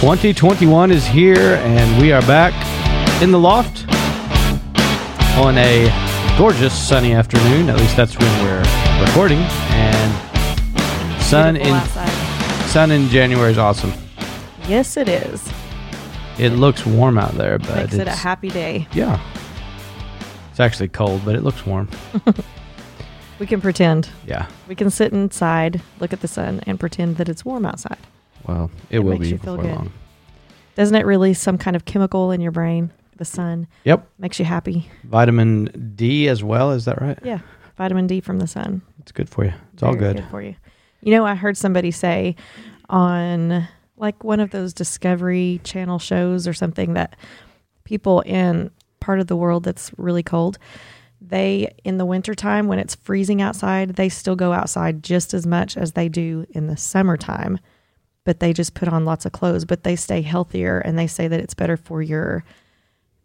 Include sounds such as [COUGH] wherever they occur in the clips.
2021 is here, and we are back in the loft on a gorgeous sunny afternoon. At least that's when we're recording. And sun Beautiful in outside. sun in January is awesome. Yes, it is. It looks warm out there, but Makes it a happy day. yeah. It's actually cold, but it looks warm. [LAUGHS] We can pretend. Yeah. We can sit inside, look at the sun, and pretend that it's warm outside. Well, it, It will be before long. Doesn't it release some kind of chemical in your brain? The sun Yep. makes you happy. Vitamin D as well. Is that right? Yeah, vitamin D from the sun. It's good for you. It's all Very good. for you. You know, I heard somebody say on like one of those Discovery Channel shows or something that people in part of the world that's really cold, they in the wintertime when it's freezing outside, they still go outside just as much as they do in the summertime, but they just put on lots of clothes, but they stay healthier and they say that it's better for your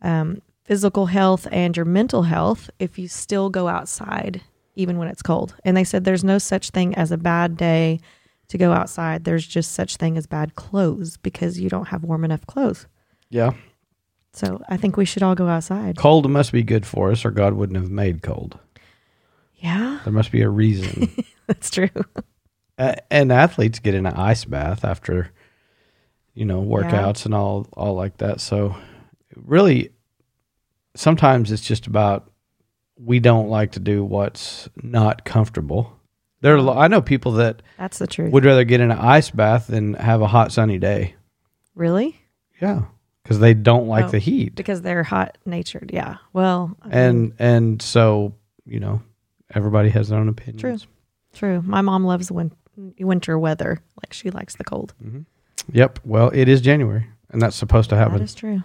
um, physical health and your mental health if you still go outside even when it's cold. And they said there's no such thing as a bad day to go outside. There's just such thing as bad clothes because you don't have warm enough clothes. Yeah. So I think we should all go outside. Cold must be good for us, or God wouldn't have made cold. Yeah, There must be a reason. [LAUGHS] that's true. And athletes get in an ice bath after, you know, workouts and all all like that. So, really, sometimes it's just about we don't like to do what's not comfortable. There, are, I know people that That's the truth. would rather get in an ice bath than have a hot sunny day. really? Yeah, because they don't like Oh. the heat. Because they're hot natured. Yeah. Well, I mean, and and so you know everybody has their own opinions True. true. My mom loves win- winter weather. Like she likes the cold. yep well it is january and that's supposed to happen is true.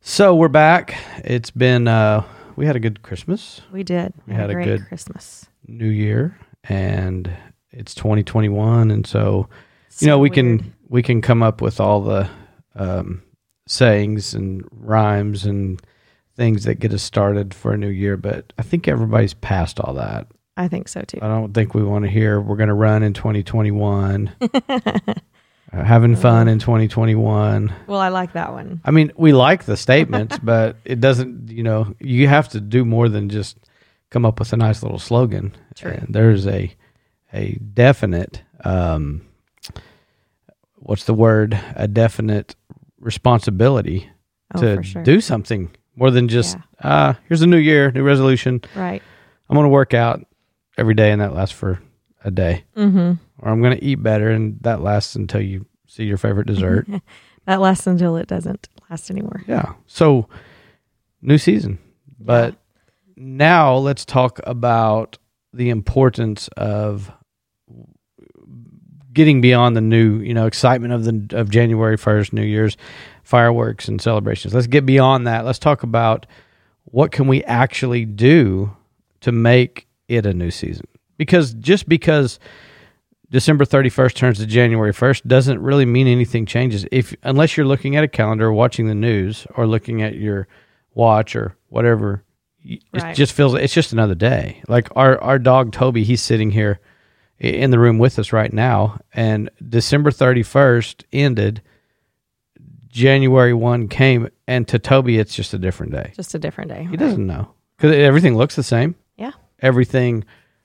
so we're back it's been uh we had a good christmas We did. We had a great good- Christmas. new year and it's 2021 and so you know we weird. can we can come up with all the um sayings and rhymes and things that get us started for a new year but i think everybody's past all that I think so too. I don't think we want to hear we're going to run in 2021. [LAUGHS] uh, having fun in 2021. Well, I like that one. I mean, we like the statements, [LAUGHS] but it doesn't, you know, you have to do more than just come up with a nice little slogan. True. And there's a a definite um what's the word? A definite responsibility Oh, to sure. do something more than just Yeah. uh here's a new year, new resolution. right. I'm going to work out every day and that lasts for a day. Mm-hmm. Or I'm going to eat better and that lasts until you see your favorite dessert. [LAUGHS] That lasts until it doesn't last anymore. yeah. So, new season. But now let's talk about the importance of getting beyond the new, you know, excitement of the of January 1st, New Year's fireworks and celebrations. Let's get beyond that. Let's talk about what can we actually do to make it a new season. Because just because December 31st turns to January 1st doesn't really mean anything changes if unless you're looking at a calendar, watching the news or looking at your watch or whatever. y- It Right. just feels it's just another day. Like our our dog Toby, he's sitting here in the room with us right now and December 31st ended January 1 came and to Toby it's just a different day. Just a different day. He doesn't know cuz everything looks the same. Everything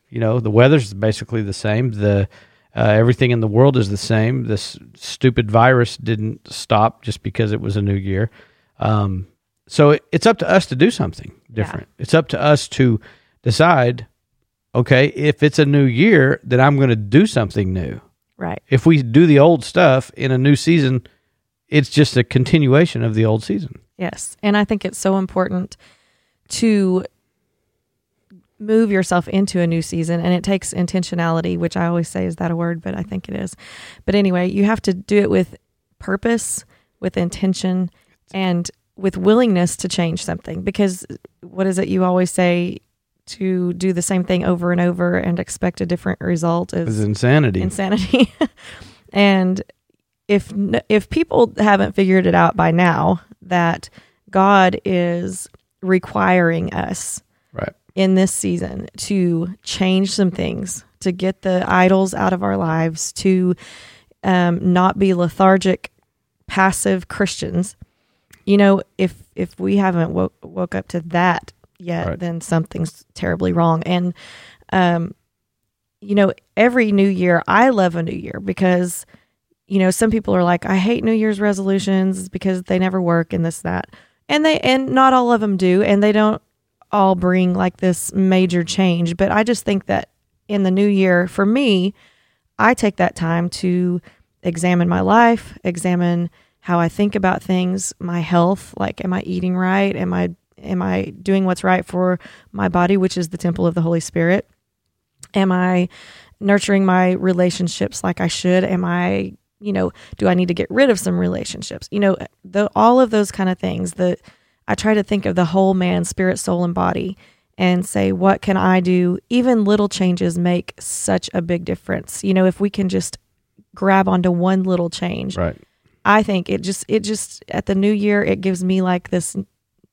you know the weather's basically the same. The uh, everything in the world is the same. This stupid virus didn't stop just because it was a new year. Um, so it, it's up to us to do something different. It's up to us to decide okay if it's a new year then i'm going to do something new. Right. if we do the old stuff in a new season it's just a continuation of the old season. Yes. And I think it's so important to move yourself into a new season and it takes intentionality, which I always say is that a word, but I think it is. But anyway, you have to do it with purpose, with intention, and with willingness to change something because what is it you always say to do the same thing over and over and expect a different result is insanity insanity. [LAUGHS] and if if people haven't figured it out by now that God is requiring us right in this season to change some things, to get the idols out of our lives, to um, not be lethargic, passive Christians, you know, if if we haven't woke woke up to that yet, Right. then something's terribly wrong. And um, you know, every new year, I love a new year because you know some people are like, I hate New Year's resolutions because they never work and this that, and they and not all of them do, and they don't all bring like this major change. But I just think that in the new year, for me, I take that time to examine my life, examine how I think about things, my health, like am I eating right? Am I am I doing what's right for my body, which is the temple of the Holy Spirit? Am I nurturing my relationships like I should? Am I, you know, do I need to get rid of some relationships? You know, the all of those kind of things. The I try to think of the whole man, spirit, soul, and body and say, what can I do? Even little changes make such a big difference. You know, if we can just grab onto one little change, Right. I think it just, it just, at the new year, it gives me like this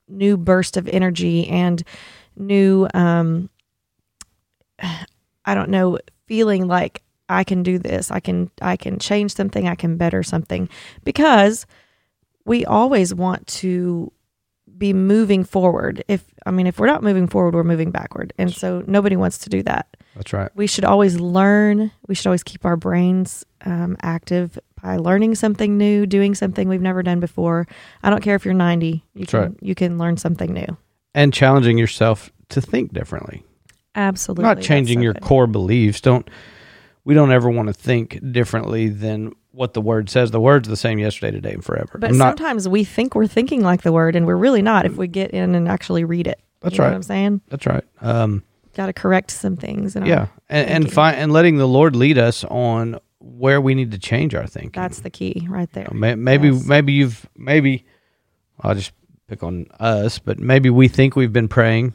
new burst of energy and new, um, [SIGHS] I don't know, feeling like I can do this. I can, I can change something. I can better something because we always want to be moving forward. If I mean, if we're not moving forward, we're moving backward, and so nobody wants to do that. That's right. We should always learn. We should always keep our brains um, active by learning something new, doing something we've never done before. I don't care if you're 90. You That's can right. you can learn something new. And challenging yourself to think differently. Absolutely, Not changing so your good. core beliefs. Don't we don't ever want to think differently than what the word says. The word's the same yesterday, today, and forever. But I'm not sometimes we think we're thinking like the word, and we're really not. If we get in and actually read it, That's You know right. What I'm saying, that's right. Um got to correct some things. And yeah. And and fi- and letting the Lord lead us on where we need to change our thinking. that's the key right there. May- Maybe Yes. maybe you've maybe I'll just pick on us, but maybe we think we've been praying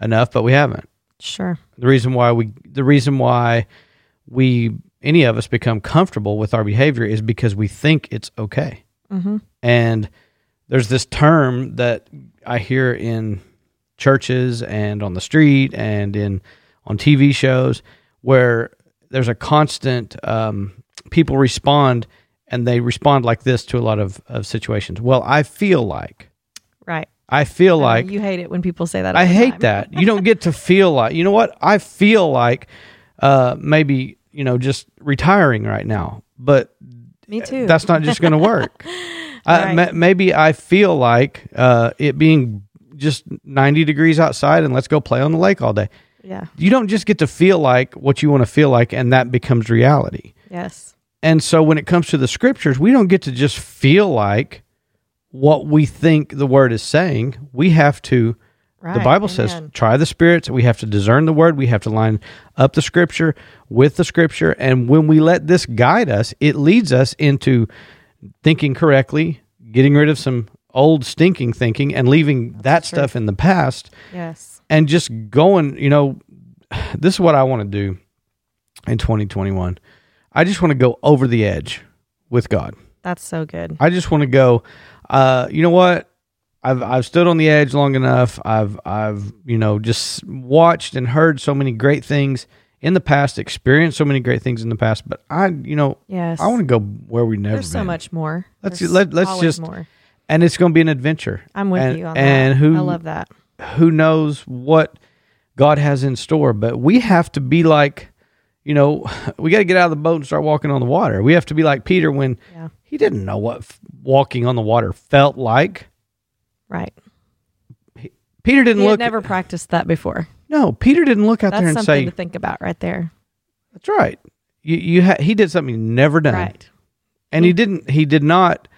enough, but we haven't. Sure. The reason why we the reason why we any of us become comfortable with our behavior is because we think it's okay. Mm-hmm. And there's this term that I hear in churches and on the street and in on TV shows where there's a constant um, people respond and they respond like this to a lot of, of situations. Well, I feel like Right. I feel Uh, like you hate it when people say that. I hate that. You don't [LAUGHS] get to feel like you know what? I feel like uh, maybe you know just retiring right now, but Me too. that's not just going to work. [LAUGHS] I, Right. ma- maybe I feel like uh, it being just 90 degrees outside and let's go play on the lake all day. yeah. You don't just get to feel like what you want to feel like and that becomes reality. Yes. And so when it comes to the scriptures, we don't get to just feel like what we think the word is saying. We have to Right. the Bible says, try the spirits. We have to discern the word. We have to line up the scripture with the scripture. And when we let this guide us, it leads us into thinking correctly, getting rid of some old stinking thinking and leaving that true. stuff in the past Yes. and just going, you know, [SIGHS] this is what I want to do in 2021. I just want to go over the edge with God. That's so good. I just want to go. Uh, you know what? I've I've stood on the edge long enough. I've I've you know just watched and heard so many great things in the past, experienced so many great things in the past. But I, you know, Yes. I want to go where we never There's so been. much more. Let's- There's let- let's just- more. and it's going to be an adventure. I'm with and, you on and that. who I love that. who knows what God has in store. But we have to be like, you know, [LAUGHS] we got to get out of the boat and start walking on the water. We have to be like Peter when Yeah. he didn't know what f- walking on the water felt like. Right. Peter didn't look. He look. never practiced that before. no, Peter didn't look out That's there and something say, to think about right there. "That's right." You, you ha- he did something he'd never done, Right. and he didn't. He did not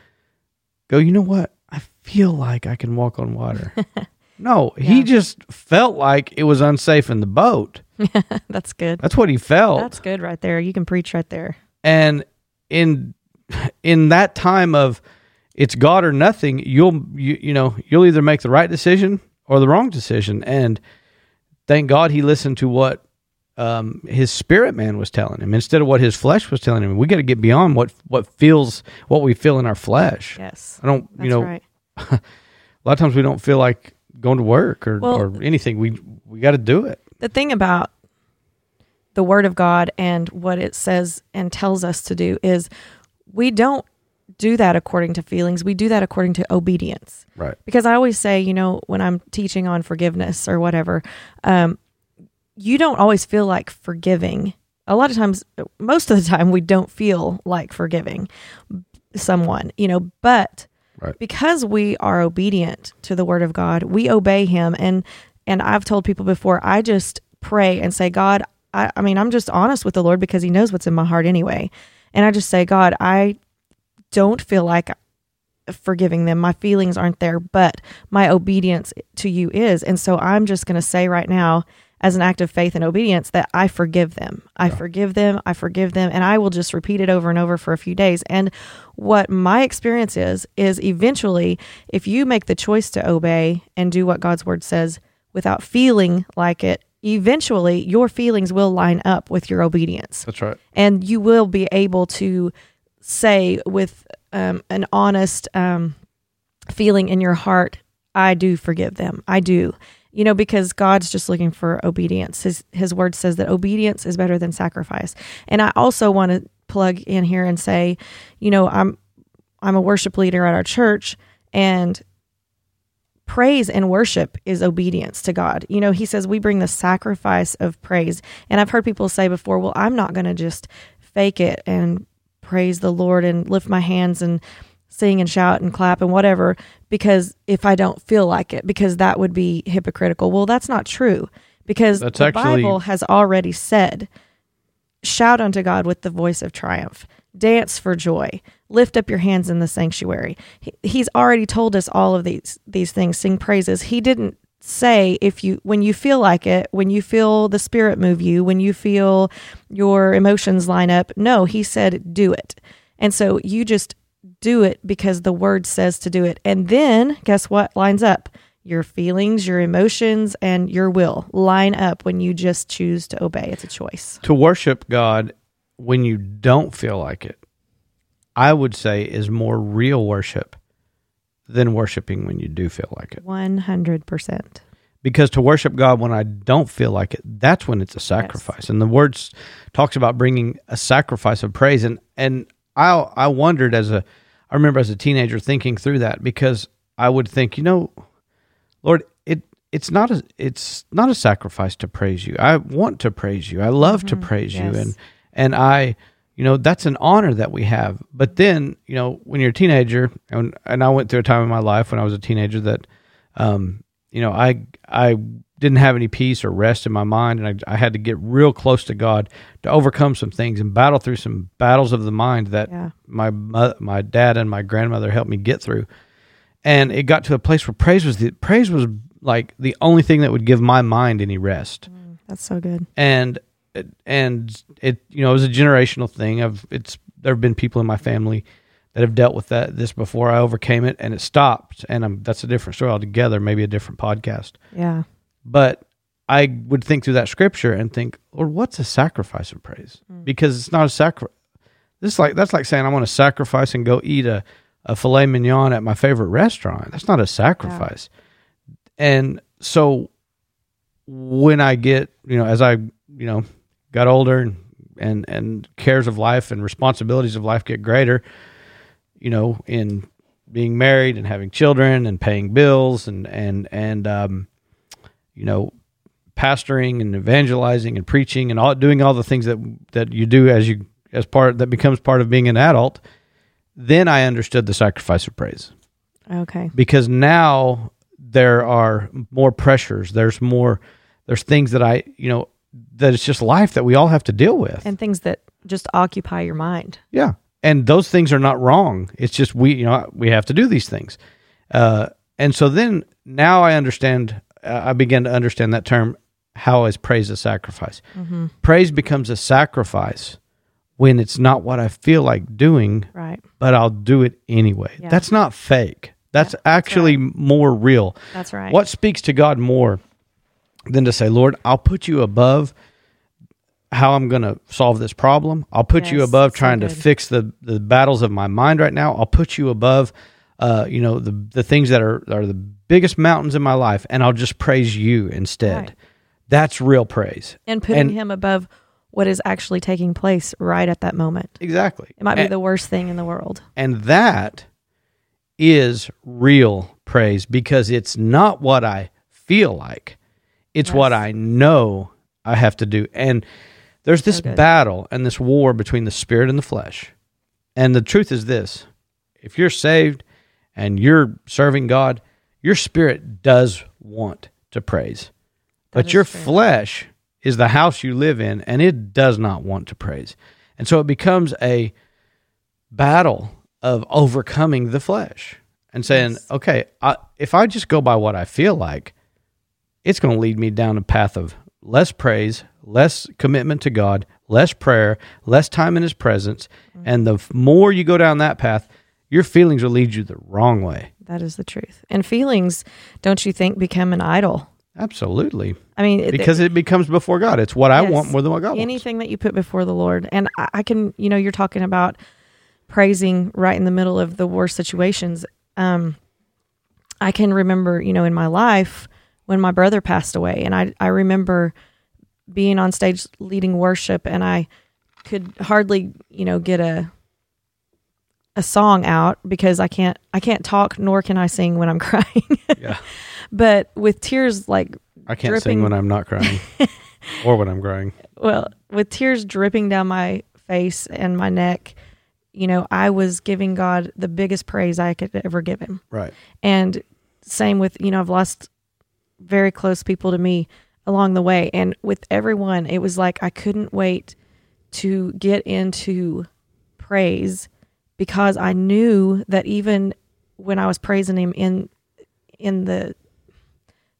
go. You know what? I feel like I can walk on water. [LAUGHS] no, he just felt like it was unsafe in the boat. [LAUGHS] That's good. That's what he felt. That's good right there. You can preach right there. and in in that time of it's God or nothing, you'll you, you know you'll either make the right decision or the wrong decision. And thank God he listened to what um, his spirit man was telling him instead of what his flesh was telling him. We got to get beyond what what feels what we feel in our flesh. Yes. I don't That's you know right. [LAUGHS] a lot of times we don't feel like going to work or, Well- or anything. We we got to do it. The thing about the word of God and what it says and tells us to do is we don't do that according to feelings. We do that according to obedience. Right. Because I always say, you know, when I'm teaching on forgiveness or whatever, um, you don't always feel like forgiving. A lot of times, most of the time, we don't feel like forgiving someone, you know, but Right. because we are obedient to the word of God, we obey him. And, and I've told people before, I just pray and say, God, I, I mean, I'm just honest with the Lord because he knows what's in my heart anyway. And I just say, God, I don't feel like forgiving them. My feelings aren't there, but my obedience to you is. And so I'm just going to say right now, as an act of faith and obedience, that I forgive them. I forgive them. I forgive them. And I will just repeat it over and over for a few days. And what my experience is, is eventually, if you make the choice to obey and do what God's word says without feeling like it, eventually your feelings will line up with your obedience That's right. and you will be able to say with um, an honest um, feeling in your heart, I do forgive them. I do. You know, because God's just looking for obedience. His His word says that obedience is better than sacrifice. And I also want to plug in here and say, you know, I'm I'm a worship leader at our church, and praise and worship is obedience to God. You know, he says we bring the sacrifice of praise. And I've heard people say before, well, I'm not going to just fake it and praise the Lord and lift my hands and sing and shout and clap and whatever because if I don't feel like it because that would be hypocritical. Well, that's not true because That's the actually- Bible has already said shout unto God with the voice of triumph. Dance for joy. Lift up your hands in the sanctuary. He, he's already told us all of these these things. Sing praises. He didn't say if you when you feel like it, when you feel the spirit move you, when you feel your emotions line up. No, he said do it. And so you just do it because the word says to do it. And then guess what lines up? Your feelings, your emotions, and your will line up when you just choose to obey. It's a choice. To worship God when you don't feel like it, I would say is more real worship than worshiping when you do feel like it. 100%. Because to worship God when I don't feel like it, that's when it's a sacrifice. And the words talks about bringing a sacrifice of praise. And and I I wondered as a I remember as a teenager thinking through that because I would think, you know, Lord, it it's not a it's not a sacrifice to praise you. I want to praise you. I love to praise you and and I you know that's an honor that we have. But then, you know, when you're a teenager and and I went through a time in my life when I was a teenager that um you know, I I didn't have any peace or rest in my mind and I, I had to get real close to God to overcome some things and battle through some battles of the mind that Yeah. my my dad and my grandmother helped me get through and it got to a place where praise was the praise was like the only thing that would give my mind any rest That's so good. and and it you know it was a generational thing of it's there have been people in my family that have dealt with that this before I overcame it and it stopped and I'm, that's a different story altogether maybe a different podcast. Yeah. but I would think through that scripture and think Lord what's a sacrifice of praise? Mm. Because it's not a sacrifice this is like that's like saying I want to sacrifice and go eat a a filet mignon at my favorite restaurant. That's not a sacrifice. And so when I get, you know, as I, you know, got older and and and cares of life and responsibilities of life get greater, you know, in being married and having children and paying bills and and and um, you know, pastoring and evangelizing and preaching and all doing all the things that that you do as you as part that becomes part of being an adult, then I understood the sacrifice of praise Okay. because now there are more pressures there's more there's things that i you know that it's just life that we all have to deal with. And things that just occupy your mind. yeah. And those things are not wrong. It's just we you know we have to do these things. Uh and so then now i understand uh, i begin to understand that term how is praise a sacrifice? Praise becomes a sacrifice when it's not what i feel like doing Right. but i'll do it anyway. Yeah. that's not fake. That's actually more real. That's right. what speaks to God more than to say, Lord, I'll put you above how I'm going to solve this problem. I'll put you Yes, above so trying to fix the, the battles of my mind right now. I'll put you above, uh, you know, the, the things that are, are the biggest mountains in my life, and I'll just praise you instead. Right. That's real praise. and putting and- him above what is actually taking place right at that moment. Exactly. It might be And- the worst thing in the world. And that is real praise because it's not what I feel like. It's what I know I have to do. And there's this good. battle and this war between the spirit and the flesh. And the truth is this if you're saved and you're serving God, your spirit does want to praise. That But your true. flesh is the house you live in, and it does not want to praise. And so it becomes a battle of overcoming the flesh and saying, Yes. okay, I, if I just go by what I feel like, it's going to lead me down a path of less praise, less commitment to God, less prayer, less time in His presence. Mm-hmm. And the more you go down that path, your feelings will lead you the wrong way. That is the truth. And feelings, don't you think, become an idol? Absolutely. I mean, Because it becomes before God. It's what I want more than what God wants. anything that you put before the Lord. And I, I can, you know, you're talking about praising right in the middle of the worst situations. Um, I can remember, you know, in my life when my brother passed away, and I, I remember being on stage leading worship, and I could hardly, you know, get a a song out because I can't I can't talk nor can I sing when I'm [LAUGHS] crying. Yeah. but with tears like I can't sing when I'm not crying [LAUGHS] or when I'm crying. well, with tears dripping down my face and my neck, you know, I was giving God the biggest praise I could ever give him. Right. And same with, you know, I've lost very close people to me along the way. And with everyone, it was like I couldn't wait to get into praise because I knew that even when I was praising him in in the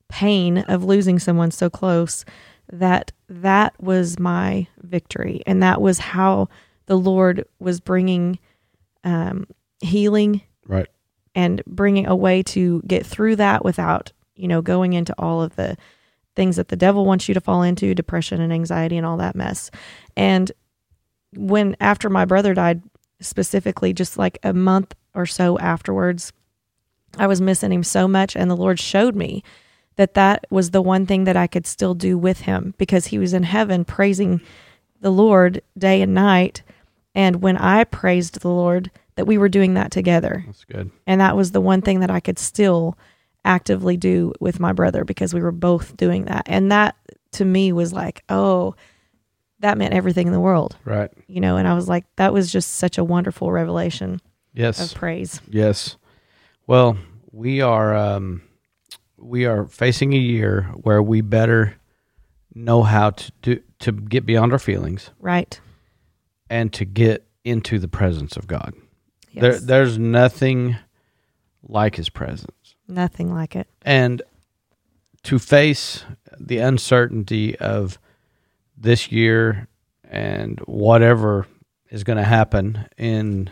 pain of losing someone so close that that was my victory and that was how the lord was bringing um, healing Right. and bringing a way to get through that without you know going into all of the things that the devil wants you to fall into depression and anxiety and all that mess. And when after my brother died specifically just like a month or so afterwards i was missing him so much and the lord showed me that that was the one thing that i could still do with him because he was in heaven praising the lord day and night. And when i praised the lord that we were doing that together. That's good. and that was the one thing that I could still actively do with my brother because we were both doing that. And that to me was like, oh, that meant everything in the world, Right. you know. And I was like, that was just such a wonderful revelation Yes. of praise. Yes. Well, we are um, we are facing a year where we better know how to do to get beyond our feelings Right. and to get into the presence of God. Yes. There, there's nothing like His presence, Nothing like it. and to face the uncertainty of this year and whatever is going to happen in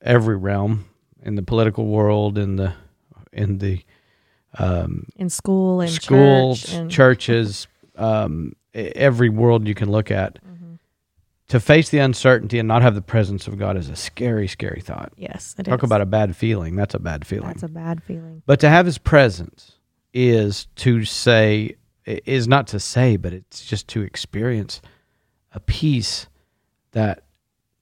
every realm in the political world in the in the um, In school and schools church and churches um, every world you can look at Mhm. To face the uncertainty and not have the presence of god is a scary scary thought yes, it talk is. about a bad feeling that's a bad feeling That's a bad feeling. but to have his presence is to say is not to say, but it's just to experience a peace that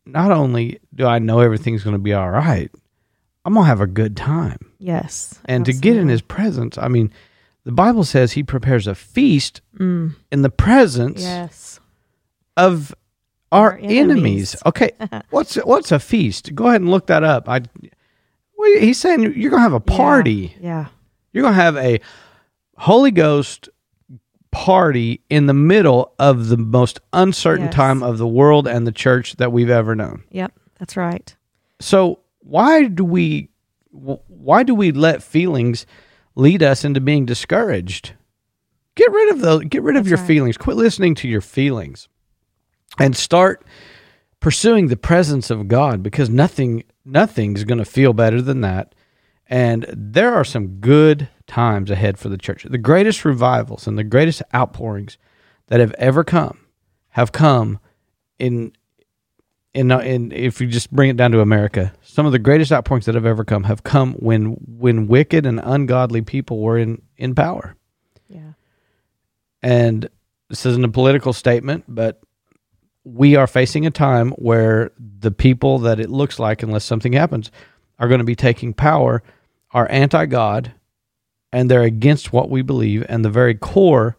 not only do I know everything's going to be all right, I'm going to have a good time. Yes. And to get in his presence, I mean, the Bible says he prepares a feast Mm, in the presence yes. of our, enemies. enemies. Okay, [LAUGHS] what's what's a feast? Go ahead and look that up. I he's saying you're going to have a party. Yeah. You're going to have a Holy Ghost party in the middle of the most uncertain Yes. time of the world and the church that we've ever known. Yep. That's right. So why do we why do we let feelings lead us into being discouraged? Get rid of those get rid of That's your right. feelings. Quit listening to your feelings and start pursuing the presence of God because nothing nothing's going to feel better than that. And there are some good times ahead for the church. The greatest revivals and the greatest outpourings that have ever come have come in in uh, in if you just bring it down to America, some of the greatest outpourings that have ever come have come when when wicked and ungodly people were in in power. Yeah. And this isn't a political statement, but we are facing a time where the people that it looks like, unless something happens, are going to be taking power, are anti God, and they're against what we believe and the very core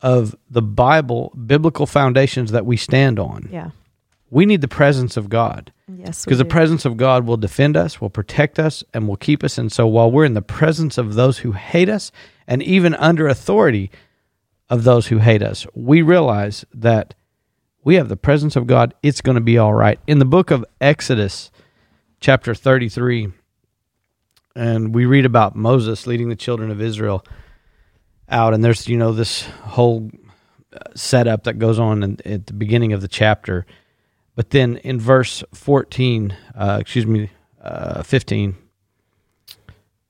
of the Bible, biblical foundations that we stand on. Yeah. We need the presence of God Yes. because the presence of God will defend us, will protect us, and will keep us. And so while we're in the presence of those who hate us, and even under authority of those who hate us, we realize that we have the presence of God. It's going to be all right. In the book of Exodus, chapter 33, and we read about Moses leading the children of Israel out, and there's, you know, this whole uh, setup that goes on in, at the beginning of the chapter. But then in verse 14, uh, excuse me, uh, 15,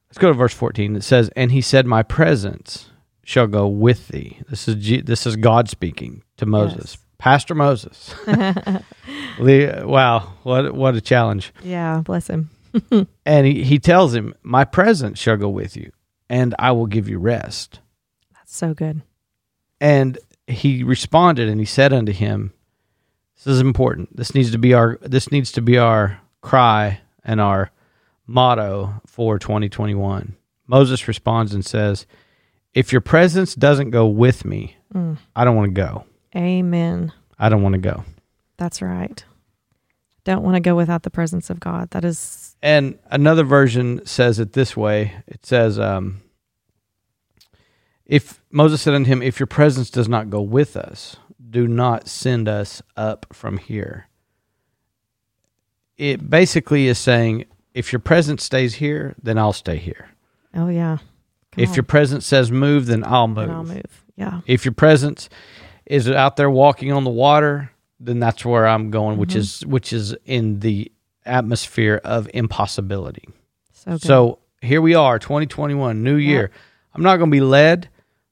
let's go to verse 14. It says, And he said, My presence shall go with thee. This is, G- this is God speaking to Moses. Yes. Pastor Moses. [LAUGHS] Wow, what, what a challenge. yeah. Bless him. [LAUGHS] And he, he tells him, My presence shall go with you, and I will give you rest. That's so good. And he responded and he said unto him, This is important. This needs to be our this needs to be our cry and our motto for 2021. Moses responds and says, If your presence doesn't go with me, Mm. I don't want to go. Amen. I don't want to go. That's right. Don't want to go without the presence of God. That is, And another version says it this way. It says, um, if Moses said unto him, If your presence does not go with us, do not send us up from here. It basically is saying, if your presence stays here, then I'll stay here. oh, yeah. Come if on. your presence says move, then I'll move. Then I'll move. Yeah. If your presence is out there walking on the water, then that's where I'm going, which mm-hmm. is which is in the atmosphere of impossibility. So. So here we are, 2021, new year. I'm not going to be led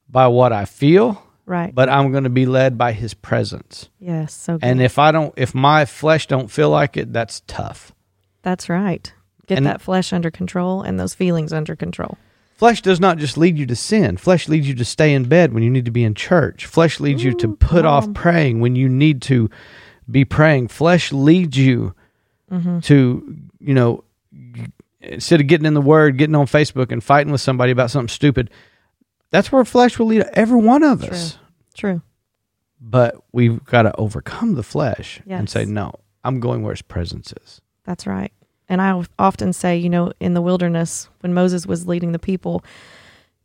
by what I feel, right. but I'm going to be led by His presence. yes. So good. And if I don't, if my flesh don't feel like it, that's tough. That's right. Get And- that flesh under control and those feelings under control. Flesh does not just lead you to sin. Flesh leads you to stay in bed when you need to be in church. Flesh leads you to put off praying when you need to be praying. Flesh leads you Mm-hmm. to, you know, instead of getting in the word, getting on Facebook and fighting with somebody about something stupid. That's where flesh will lead every one of True. us. True. But we've got to overcome the flesh and say, no, I'm going where his presence is. That's right. And I often say, you know, in the wilderness, when Moses was leading the people,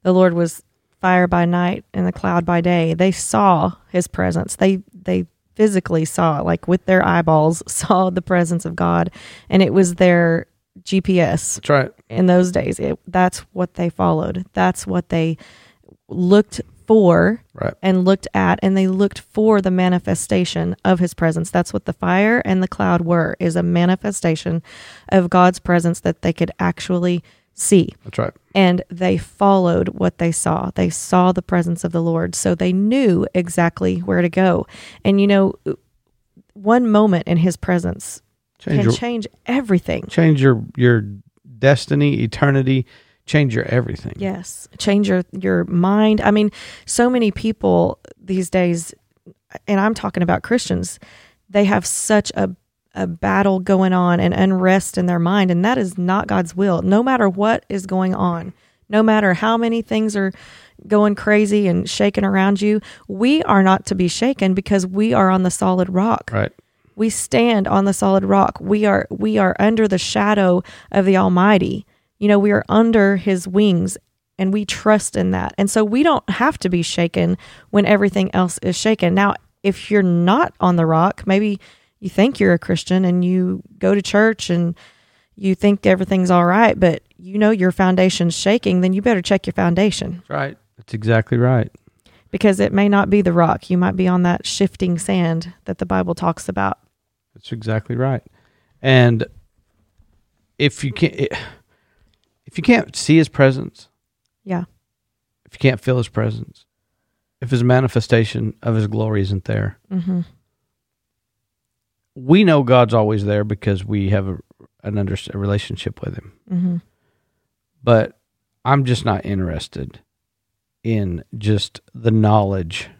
the Lord was fire by night and the cloud by day. They saw his presence. They they physically saw, like with their eyeballs, [LAUGHS] saw the presence of God. And it was their GPS That's right. in those days. It, that's what they followed. That's what they looked for Right. and looked at and they looked for the manifestation of his presence. That's what the fire and the cloud were is a manifestation of god's presence that they could actually see. That's right. and they followed what they saw. They saw the presence of the lord. So they knew exactly where to go. And you know one moment in his presence Change can your, change everything. Change your, your destiny, eternity, change your everything. Yes, change your your mind. I mean, so many people these days, and I'm talking about Christians, they have such a a battle going on and unrest in their mind, and that is not God's will. No matter what is going on, no matter how many things are going crazy and shaking around you, we are not to be shaken because we are on the solid rock Right. we stand on the solid rock we are we are under the shadow of the almighty you know we are under his wings and we trust in that and so we don't have to be shaken when everything else is shaken now if you're not on the rock maybe you think you're a christian and you go to church and you think everything's all right but you know your foundation's shaking then you better check your foundation That's right. That's exactly right. because it may not be the rock you might be on that shifting sand that the bible talks about That's exactly right. And if you can't, if you can't see his presence, yeah if you can't feel his presence, if his manifestation of his glory isn't there, hmm we know God's always there because we have a, an under, a relationship with him. hmm But I'm just not interested in just the knowledge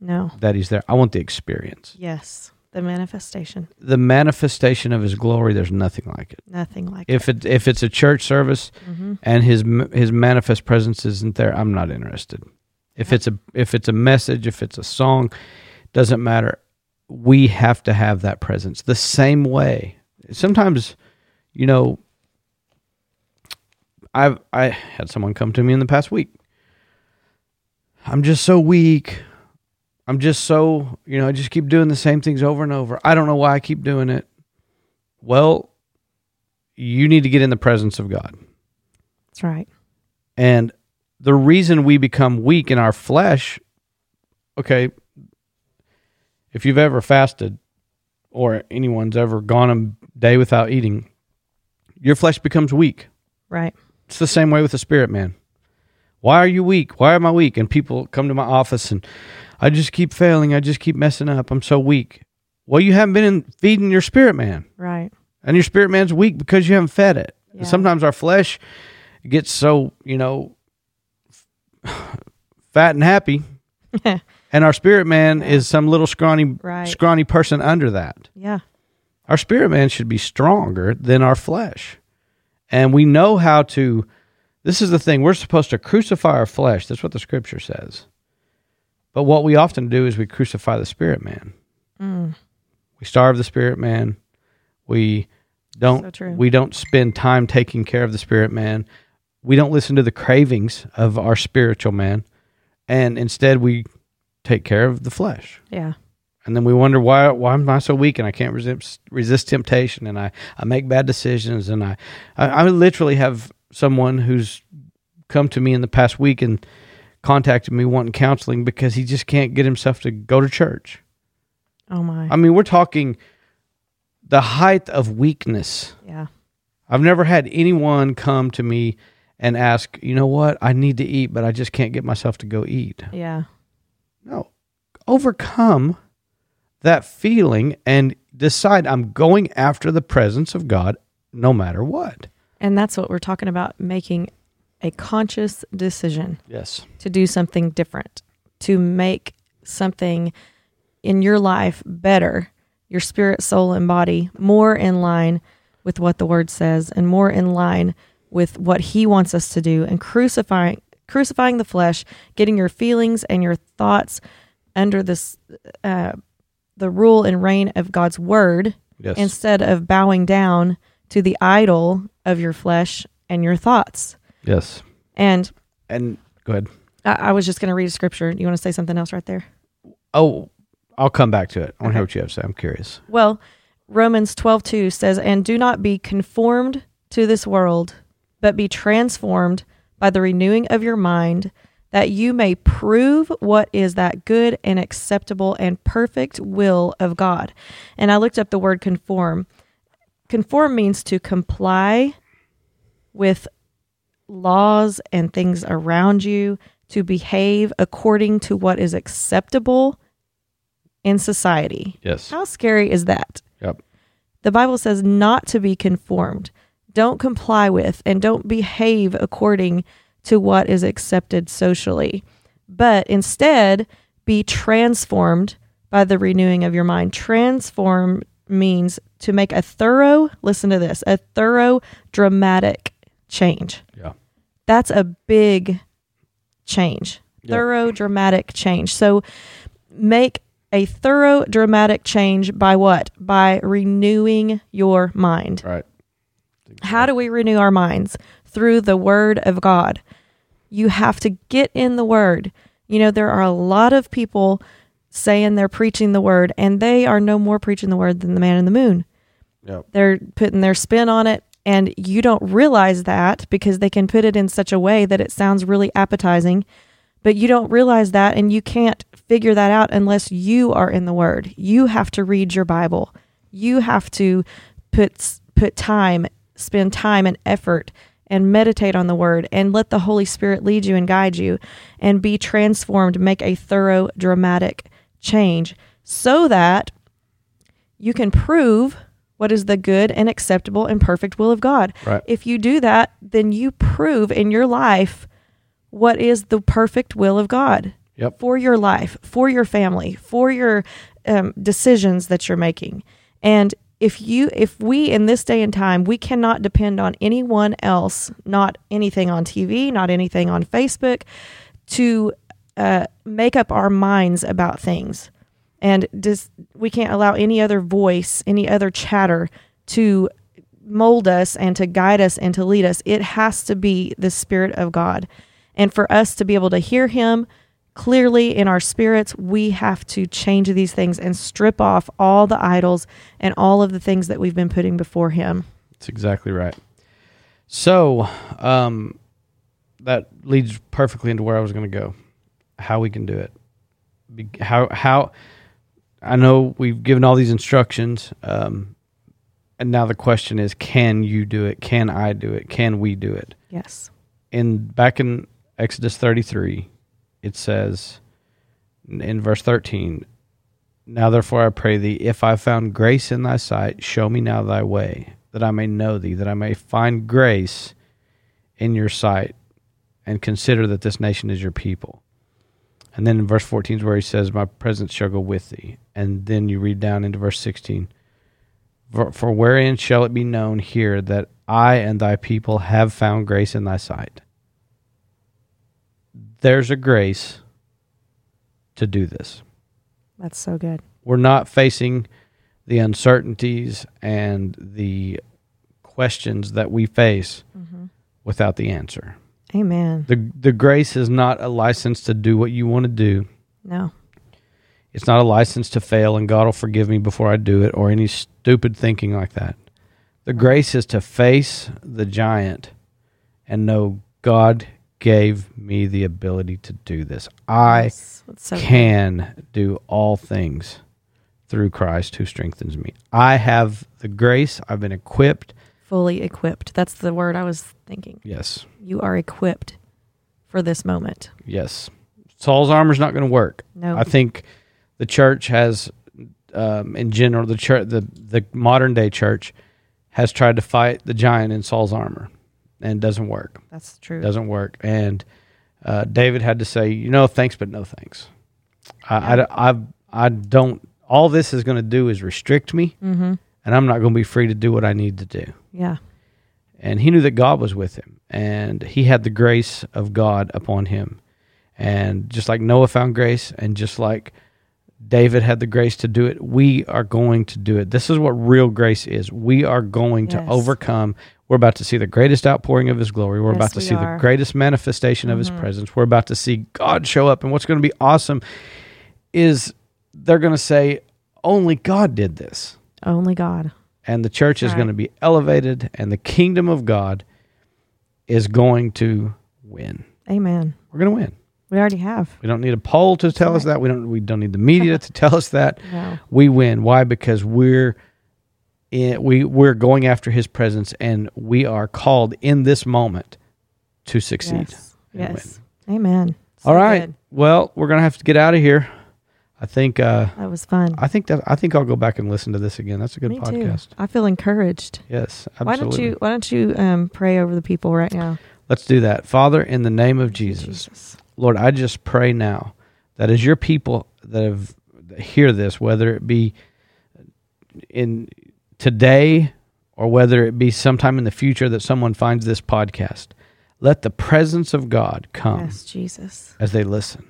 no that he's there. I want the experience. Yes. The manifestation. The manifestation of His glory. There's nothing like it. Nothing like If it if it's a church service it. hmm and His His manifest presence isn't there, I'm not interested. If it's a if it's a message, if it's a song, doesn't matter. We have to have that presence the same way. Sometimes, you know, I've I had someone come to me in the past week. I'm just so weak. I'm just so, you know, I just keep doing the same things over and over. I don't know why I keep doing it. Well, you need to get in the presence of God. That's right. And the reason we become weak in our flesh, okay, if you've ever fasted or anyone's ever gone a day without eating, your flesh becomes weak. Right. It's the same way with the spirit man. Why are you weak? Why am I weak? And people come to my office and I just keep failing. I just keep messing up. I'm so weak. Well, you haven't been in feeding your spirit man. Right. And your spirit man's weak because you haven't fed it. Yeah. Sometimes our flesh gets so, you know, [SIGHS] fat and happy. [LAUGHS] and our spirit man is some little scrawny Right. scrawny person under that. Yeah. Our spirit man should be stronger than our flesh. And we know how to this is the thing, we're supposed to crucify our flesh. That's what the scripture says. But what we often do is we crucify the spirit man. Mm. We starve the spirit man. We don't So we don't spend time taking care of the spirit man. We don't listen to the cravings of our spiritual man. And instead we take care of the flesh. Yeah. And then we wonder why why am I so weak and I can't resist resist temptation and I, I make bad decisions and I, I I literally have someone who's come to me in the past week and contacted me wanting counseling because he just can't get himself to go to church. Oh my. I mean, we're talking the height of weakness. yeah. I've never had anyone come to me and ask, you know what, I need to eat, but I just can't get myself to go eat. Yeah. No, overcome that feeling and decide I'm going after the presence of God no matter what. And that's what we're talking about making a conscious decision Yes. to do something different, to make something in your life better, your spirit, soul, and body more in line with what the word says and more in line with what he wants us to do and crucifying crucifying the flesh, getting your feelings and your thoughts under this uh, the rule and reign of God's word Yes. instead of bowing down to the idol of your flesh and your thoughts. Yes. And And go ahead. I, I was just going to read a scripture. You want to say something else right there? Oh, I'll come back to it. I want to hear what you have to say. I'm curious. Well, Romans 12 2 says, And do not be conformed to this world, but be transformed by the renewing of your mind, that you may prove what is that good and acceptable and perfect will of God. And I looked up the word conform. Conform means to comply with laws and things around you, to behave according to what is acceptable in society. Yes. How scary is that? Yep. The Bible says not to be conformed. Don't comply with and don't behave according to what is accepted socially, but instead be transformed by the renewing of your mind. Transform means to make a thorough, listen to this, a thorough, dramatic change. Yeah. That's a big change. Yep. Thorough, dramatic change. So make a thorough, dramatic change by what? By renewing your mind. Right. How do we renew our minds? Through the Word of God. You have to get in the Word. You know, there are a lot of people saying they're preaching the Word, and they are no more preaching the Word than the man in the moon. Yep. They're putting their spin on it, and you don't realize that because they can put it in such a way that it sounds really appetizing. But you don't realize that, and you can't figure that out unless you are in the Word. You have to read your Bible. You have to put put time, spend time and effort, and meditate on the Word, and let the Holy Spirit lead you and guide you, and be transformed. Make a thorough, dramatic change, so that you can prove what is the good and acceptable and perfect will of God. Right. If you do that, then you prove in your life what is the perfect will of God Yep. for your life, for your family, for your um, decisions that you're making. And if you if we in this day and time we cannot depend on anyone else not anything on tv not anything on facebook to uh, make up our minds about things and we can't allow any other voice any other chatter to mold us and to guide us and to lead us it has to be the spirit of god and for us to be able to hear him clearly in our spirits, we have to change these things and strip off all the idols and all of the things that we've been putting before Him. That's exactly right. So, um, that leads perfectly into where I was going to go. How we can do it. How how I know we've given all these instructions, um, and now the question is, can you do it? Can I do it? Can we do it? Yes. In back in Exodus thirty three, it says in verse 13 now therefore i pray thee if i found grace in thy sight show me now thy way that i may know thee that i may find grace in your sight and consider that this nation is your people and then in verse 14 is where he says my presence shall go with thee and then you read down into verse 16 for, for wherein shall it be known here that i and thy people have found grace in thy sight there's a grace to do this. That's so good. We're not facing the uncertainties and the questions that we face mm-hmm. without the answer. Amen. The the grace is not a license to do what you want to do. No. It's not a license to fail and God will forgive me before I do it or any stupid thinking like that. The grace is to face the giant and know God gave me the ability to do this. I yes, so can good. do all things through Christ who strengthens me. I have the grace, I've been equipped. Fully equipped. That's the word I was thinking. Yes. You are equipped for this moment. Yes. Saul's armor is not going to work. No. I think the church has, um, in general, the church, the the modern day church, has tried to fight the giant in Saul's armor and doesn't work. That's true. Doesn't work. And uh, David had to say, you know, thanks, but no thanks. I, yeah. I, I, I, don't, all this is going to do is restrict me, mm-hmm. And I'm not going to be free to do what I need to do. Yeah. And he knew that God was with him, and he had the grace of God upon him. And just like Noah found grace, and just like David had the grace to do it, we are going to do it. This is what real grace is. We are going yes. to overcome. We're about to see the greatest outpouring of His glory. We're yes, about to see are. the greatest manifestation mm-hmm. of His mm-hmm. presence. We're about to see God show up. And what's going to be awesome is they're going to say, only God did this. Only God. And the church is going to be elevated, and the kingdom of God is going to win. Amen. We're going to win. We already have. We don't need a poll to tell right. us that. We don't. We don't need the media to tell us that. [LAUGHS] No. We win. Why? Because we're in, we we're going after his presence and we are called in this moment to succeed. Yes. yes. Amen. So All right. Good. Well, we're gonna have to get out of here. I think uh, that was fun. I think that I think I'll go back and listen to this again. That's a good Me podcast. Too. I feel encouraged. Yes, absolutely. Why don't you Why don't you um, pray over the people right now? Let's do that, Father, in the name of Jesus, Jesus. Lord. I just pray now that as your people that have that hear this, whether it be in today or whether it be sometime in the future that someone finds this podcast, let the presence of God come yes, Jesus. as they listen.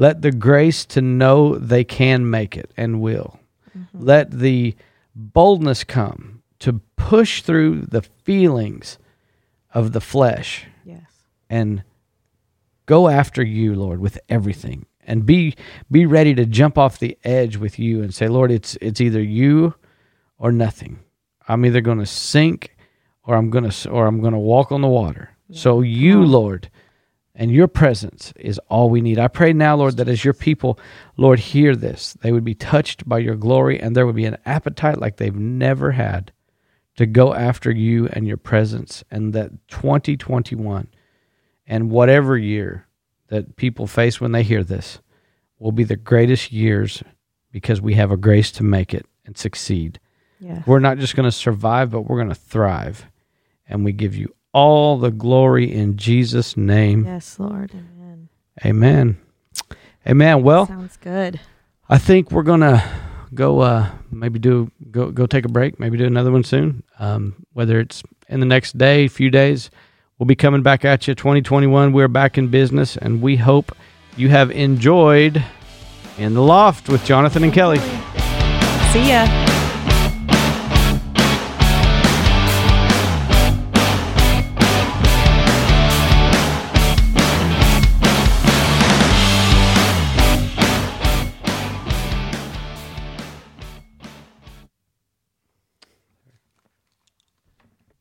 Let the grace to know they can make it and will. Mm-hmm. Let the boldness come to push through the feelings of the flesh. Yes. And go after you, Lord, with everything. And be be ready to jump off the edge with you and say, Lord, it's it's either you or nothing. I'm either going to sink or I'm going to or I'm going to walk on the water. Yeah. So you, Lord, and your presence is all we need. I pray now, Lord, that as your people, Lord, hear this, they would be touched by your glory and there would be an appetite like they've never had to go after you and your presence and that 2021 and whatever year that people face when they hear this will be the greatest years because we have a grace to make it and succeed. We're not just going to survive, but we're going to thrive. And we give you all the glory in Jesus' name. Yes, Lord. Amen. Amen. Amen. Well, sounds good. I think we're gonna go uh, maybe do go go take a break, maybe do another one soon. Um, whether it's in the next day, few days, we'll be coming back at you. 2021, we're back in business, and we hope you have enjoyed in the loft with Jonathan and Kelly. See ya.